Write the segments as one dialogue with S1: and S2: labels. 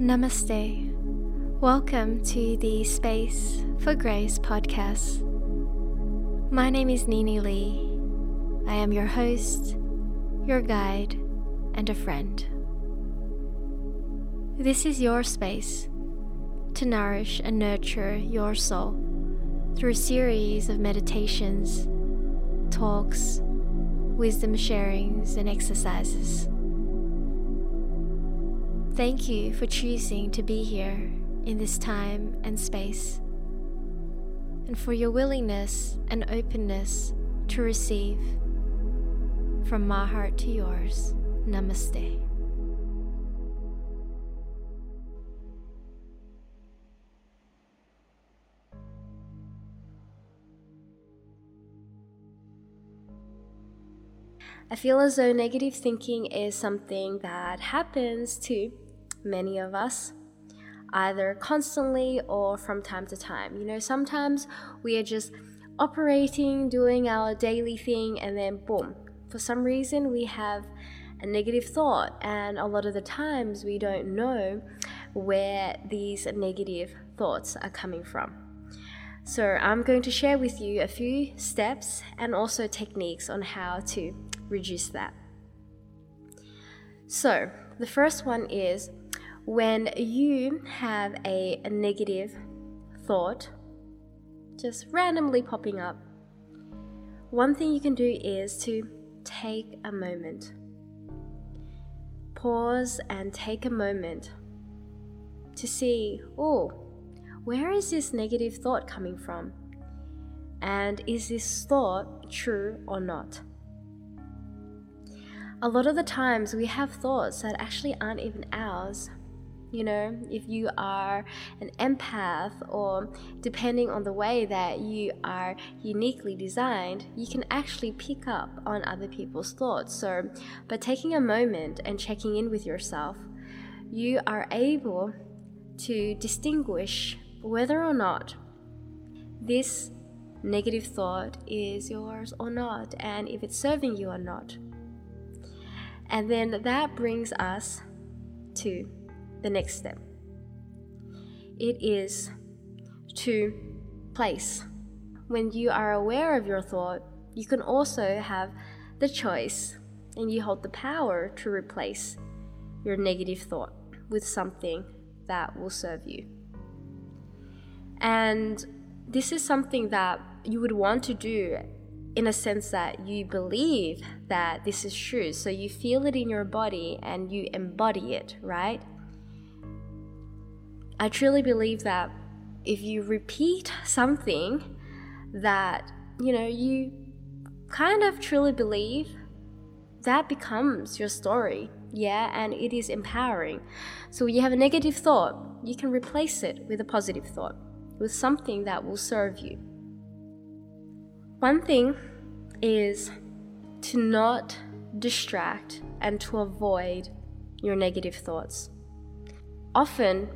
S1: Namaste. Welcome to the Space for Grace podcast. My name is Nhi Nhi Le. I am your host, your guide, and a friend. This is your space to nourish and nurture your soul through a series of meditations, talks, wisdom sharings, and exercises. Thank you for choosing to be here in this time and space, and for your willingness and openness to receive. From my heart to yours, Namaste. I feel as though negative thinking is something that happens to many of us, either constantly or from time to time. You know, sometimes we are just operating, doing our daily thing, and then boom, for some reason we have a negative thought, and a lot of the times we don't know where these negative thoughts are coming from. So, I'm going to share with you a few steps and also techniques on how to reduce that. So, the first one is when you have a, negative thought just randomly popping up, one thing you can do is to take a moment. Pause and take a moment to see, oh, where is this negative thought coming from? And is this thought true or not? A lot of the times we have thoughts that actually aren't even ours, you know, if you are an empath, or depending on the way that you are uniquely designed, you can actually pick up on other people's thoughts. So, by taking a moment and checking in with yourself, you are able to distinguish whether or not this negative thought is yours or not, and if it's serving you or not. And then that brings us to the next step. It is to place. When you are aware of your thought, you can also have the choice and you hold the power to replace your negative thought with something that will serve you. And this is something that you would want to do in a sense that you believe that this is true. So you feel it in your body and you embody it, right? I truly believe that if you repeat something that, you know, you kind of truly believe, that becomes your story. Yeah, and it is empowering. So when you have a negative thought, you can replace it with a positive thought, with something that will serve you. One thing is to not distract and to avoid your negative thoughts. Often,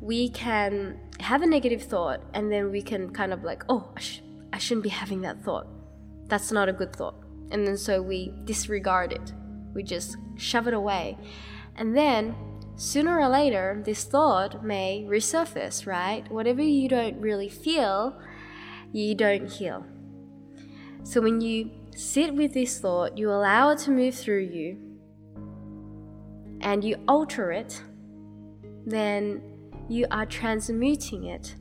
S1: we can have a negative thought and then we can kind of like, oh, I, sh- I shouldn't be having that thought. That's not a good thought. And then so we disregard it, we just shove it away. And then sooner or later, this thought may resurface, right? Whatever you don't really feel, you don't heal. So when you sit with this thought, you allow it to move through you, and you alter it, then you are transmuting it.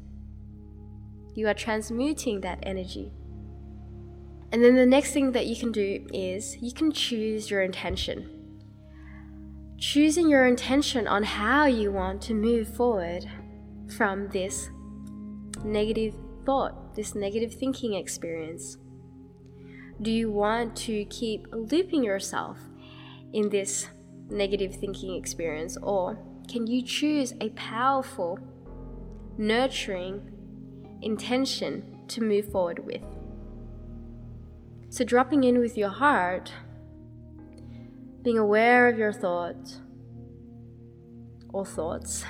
S1: You are transmuting that energy. And then the next thing that you can do is you can choose your intention. Choosing your intention on how you want to move forward from this negative thought, this negative thinking experience. Do you want to keep looping yourself in this negative thinking experience or can you choose a powerful, nurturing intention to move forward with? So, dropping in with your heart, being aware of your thoughts or thoughts.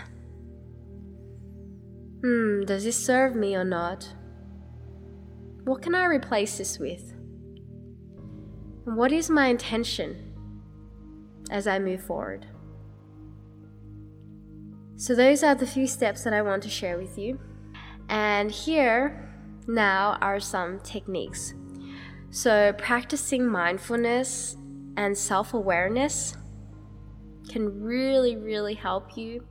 S1: Hmm, does this serve me or not? What can I replace this with? What is my intention as I move forward? So, those are the few steps that I want to share with you. And here now are some techniques. So, practicing mindfulness and self awareness can really, really help you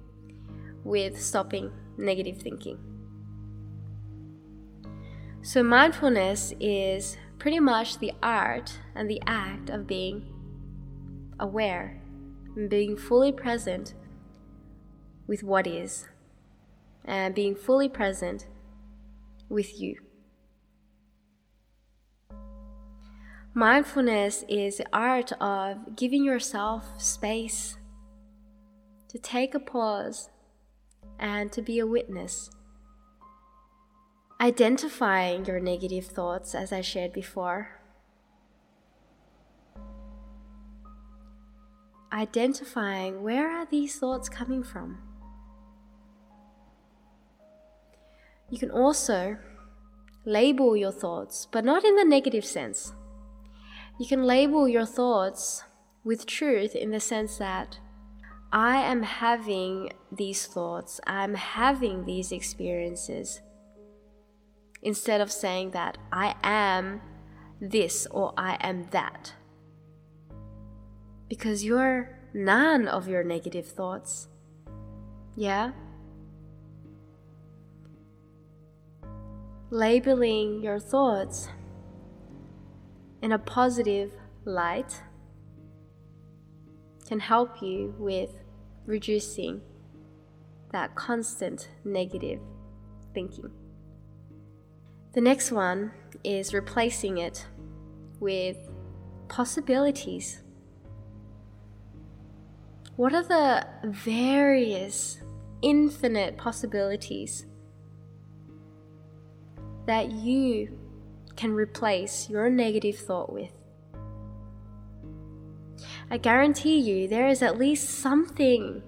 S1: with stopping negative thinking. So, mindfulness is pretty much the art and the act of being aware and being fully present with what is and being fully present with you. Mindfulness is the art of giving yourself space to take a pause and to be a witness identifying your negative thoughts, as I shared before. Identifying where are these thoughts coming from. You can also label your thoughts, but not in the negative sense. You can label your thoughts with truth in the sense that I am having these thoughts, I'm having these experiences instead of saying that I am this or I am that. Because you're none of your negative thoughts. Yeah? Labeling your thoughts in a positive light can help you with reducing that constant negative thinking. The next one is replacing it with possibilities. What are the various infinite possibilities that you can replace your negative thought with? I guarantee you there is at least something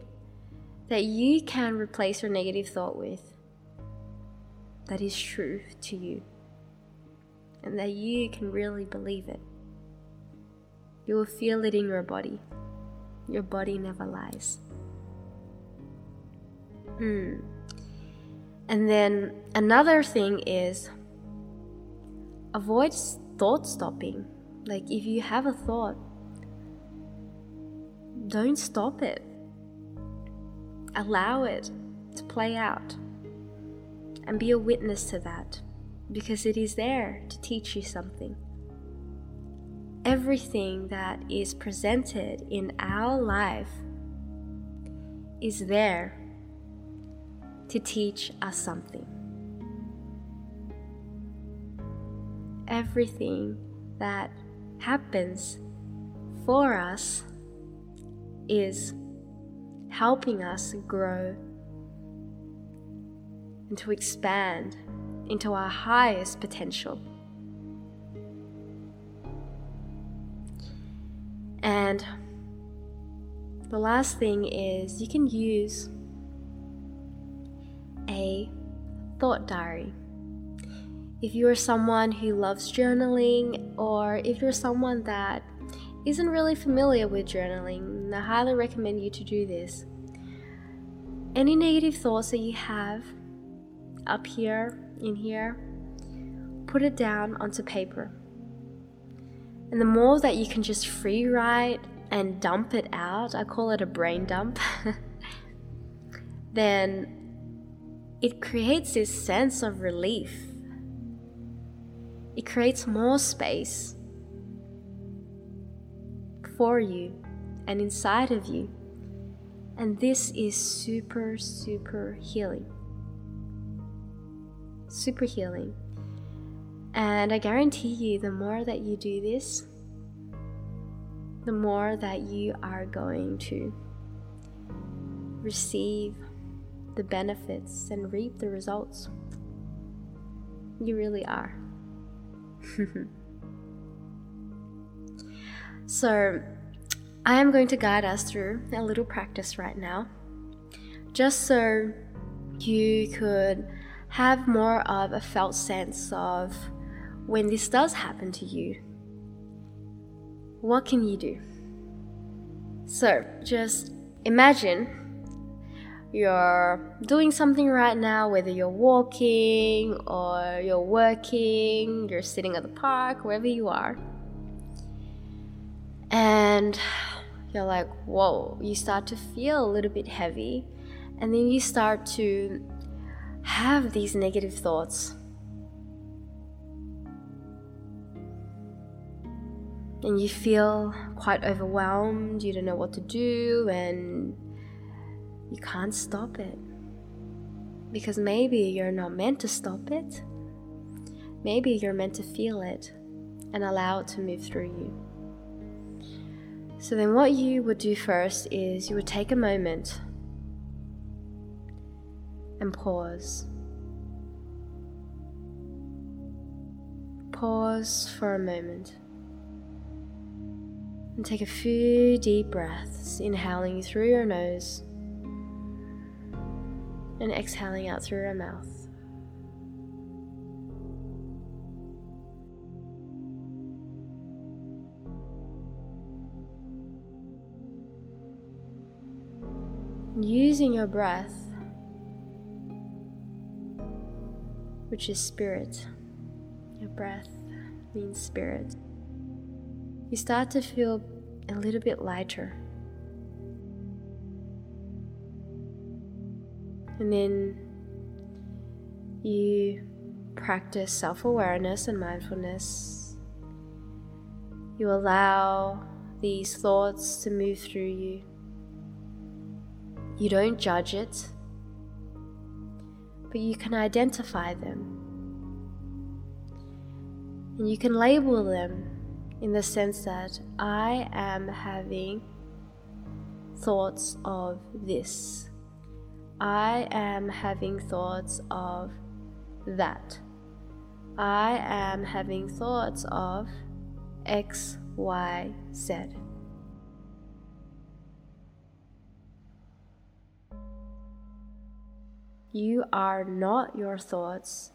S1: that you can replace your negative thought with that is true to you and that you can really believe it. You will feel it in your body. Your body never lies. Hmm. And then another thing is avoid thought stopping. Like if you have a thought, don't stop it. Allow it to play out and be a witness to that because it is there to teach you something. Everything that is presented in our life is there to teach us something. Everything that happens for us is helping us grow and to expand into our highest potential. And the last thing is you can use a thought diary. If you're someone who loves journaling, or if you're someone that isn't really familiar with journaling, I highly recommend you to do this. Any negative thoughts that you have, up here, in here, put it down onto paper. And the more that you can just free write and dump it out, I call it a brain dump, then it creates this sense of relief. It creates more space for you and inside of you. And this is super, super healing super healing. And I guarantee you, the more that you do this, the more that you are going to receive the benefits and reap the results. You really are. so, I am going to guide us through a little practice right now, just so you could have more of a felt sense of when this does happen to you, what can you do? So just imagine you're doing something right now, whether you're walking or you're working, you're sitting at the park, wherever you are. And you're like, whoa, you start to feel a little bit heavy. And then you start to have these negative thoughts. And you feel quite overwhelmed, you don't know what to do, and you can't stop it. Because maybe you're not meant to stop it. Maybe you're meant to feel it and allow it to move through you. So, then what you would do first is you would take a moment and pause. Pause for a moment. And take a few deep breaths, inhaling through your nose and exhaling out through your mouth. Using your breath, which is spirit, your breath means spirit, you start to feel a little bit lighter. And then you practice self awareness and mindfulness. You allow these thoughts to move through you. You don't judge it, but you can identify them. And you can label them in the sense that I am having thoughts of this. I am having thoughts of that. I am having thoughts of X, Y, Z. You are not your thoughts,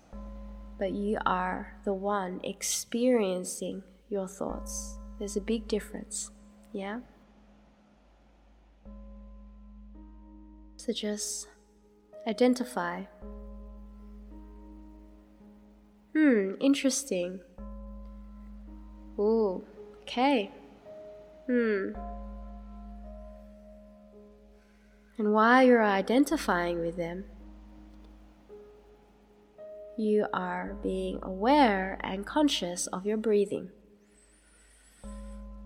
S1: but you are the one experiencing your thoughts. There's a big difference, yeah? So just identify. Hmm, interesting. Ooh, okay. Hmm. And while you're identifying with them, you are being aware and conscious of your breathing.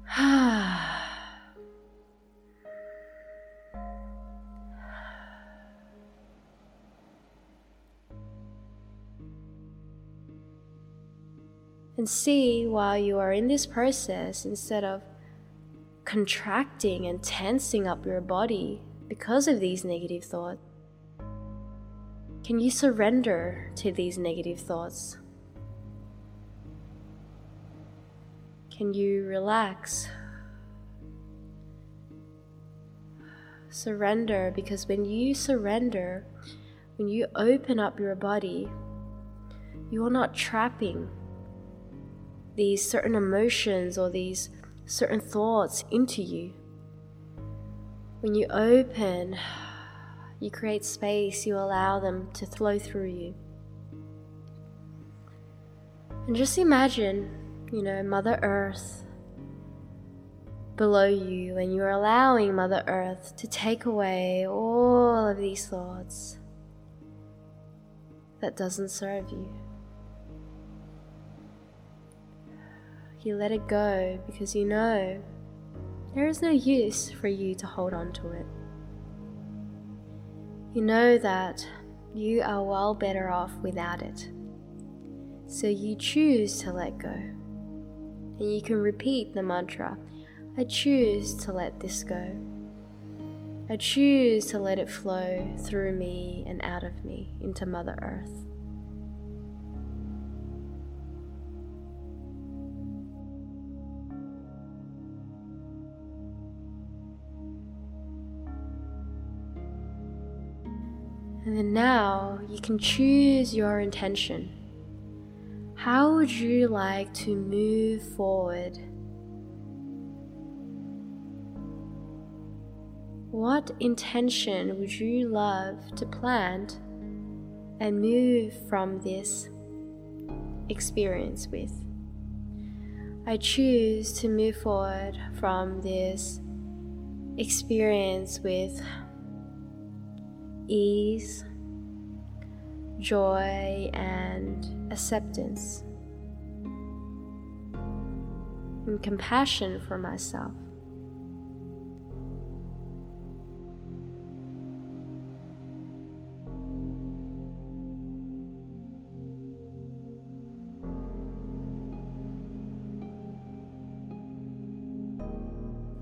S1: and see while you are in this process instead of contracting and tensing up your body because of these negative thoughts. Can you surrender to these negative thoughts? Can you relax? Surrender because when you surrender, when you open up your body, you are not trapping these certain emotions or these certain thoughts into you. When you open, you create space, you allow them to flow through you. And just imagine, you know, Mother Earth below you, and you're allowing Mother Earth to take away all of these thoughts that doesn't serve you. You let it go because you know there is no use for you to hold on to it. You know that you are well better off without it. So you choose to let go. And you can repeat the mantra I choose to let this go. I choose to let it flow through me and out of me into Mother Earth. And then now you can choose your intention. How would you like to move forward? what intention would you love to plant and move from this experience with? I choose to move forward from this experience with ease, joy, and acceptance, and compassion for myself.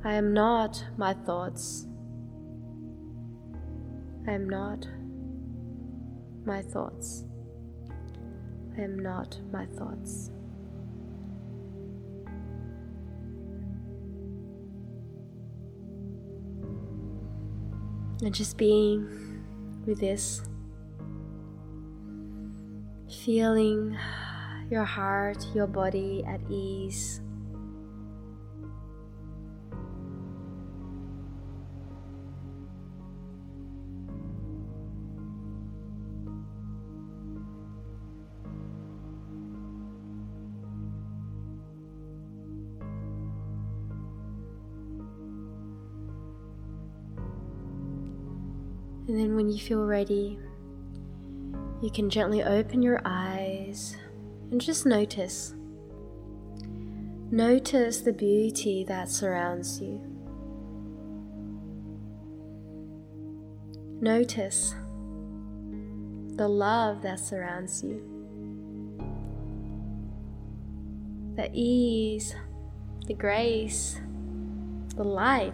S1: I am not my thoughts. I am not my thoughts. I am not my thoughts. And just being with this, feeling your heart, your body at ease. Then when you feel ready, you can gently open your eyes and just notice. Notice the beauty that surrounds you. Notice the love that surrounds you. The ease, the grace, the light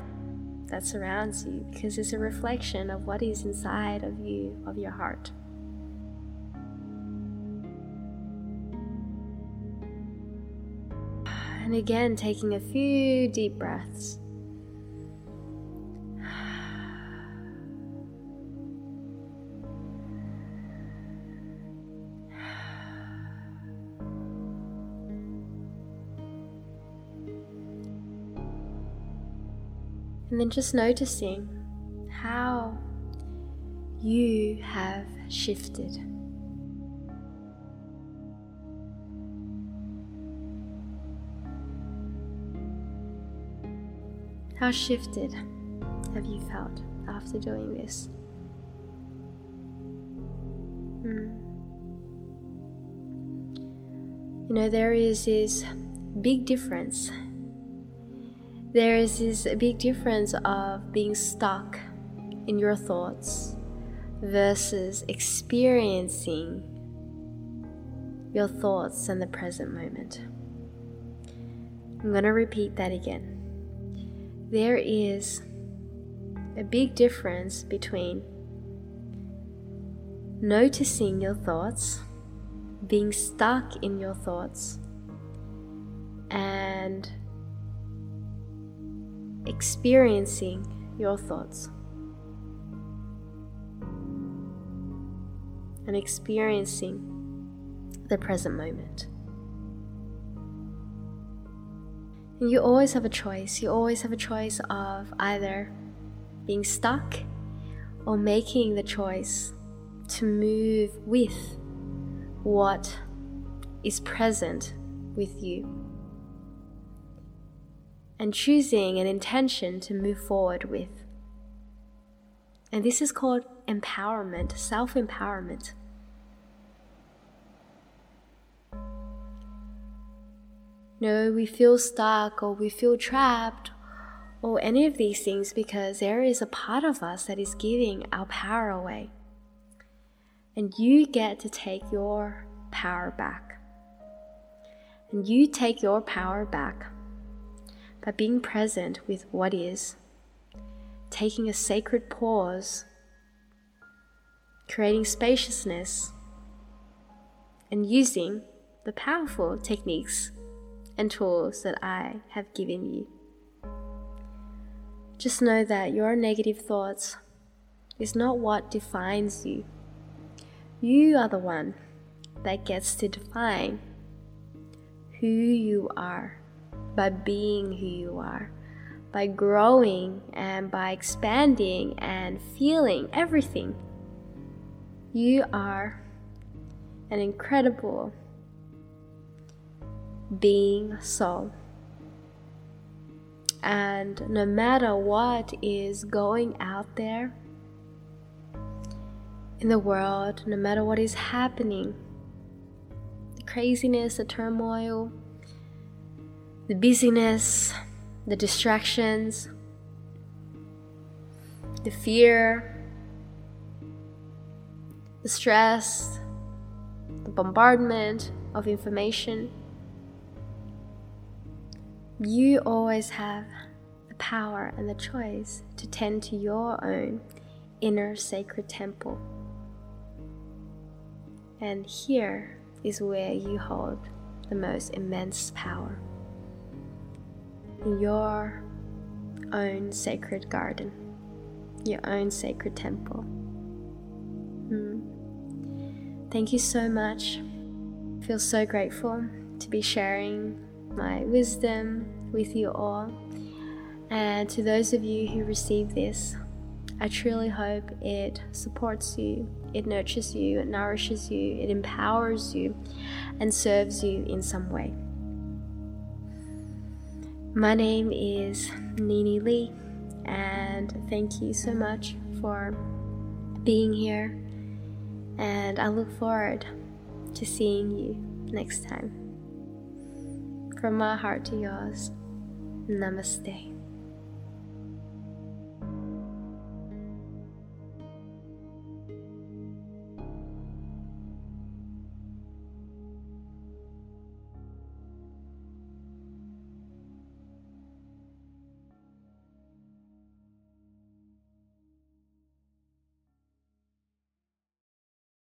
S1: that surrounds you because it's a reflection of what is inside of you, of your heart. And again, taking a few deep breaths. And then just noticing how you have shifted. How shifted have you felt after doing this? Hmm. You know, there is this big difference there is this big difference of being stuck in your thoughts versus experiencing your thoughts in the present moment. I'm going to repeat that again. There is a big difference between noticing your thoughts, being stuck in your thoughts, and experiencing your thoughts and experiencing the present moment. And you always have a choice. You always have a choice of either being stuck or making the choice to move with what is present with you and choosing an intention to move forward with. And this is called empowerment, self empowerment. No, we feel stuck or we feel trapped or any of these things because there is a part of us that is giving our power away. And you get to take your power back. And you take your power back by being present with what is, taking a sacred pause, creating spaciousness, and using the powerful techniques and tools that I have given you. Just know that your negative thoughts is not what defines you. You are the one that gets to define who you are by being who you are, by growing and by expanding and feeling everything. You are an incredible being soul. And no matter what is going out there in the world, no matter what is happening, the craziness, the turmoil, the busyness, the distractions, the fear, the stress, the bombardment of information. You always have the power and the choice to tend to your own inner sacred temple. And here is where you hold the most immense power your own sacred garden, your own sacred temple. Mm. Thank you so much. I feel so grateful to be sharing my wisdom with you all. And to those of you who receive this, I truly hope it supports you, it nurtures you, it nourishes you, it empowers you, and serves you in some way. My name is Nhi Nhi Le, and thank you so much for being here. And I look forward to seeing you next time. From my heart to yours, namaste.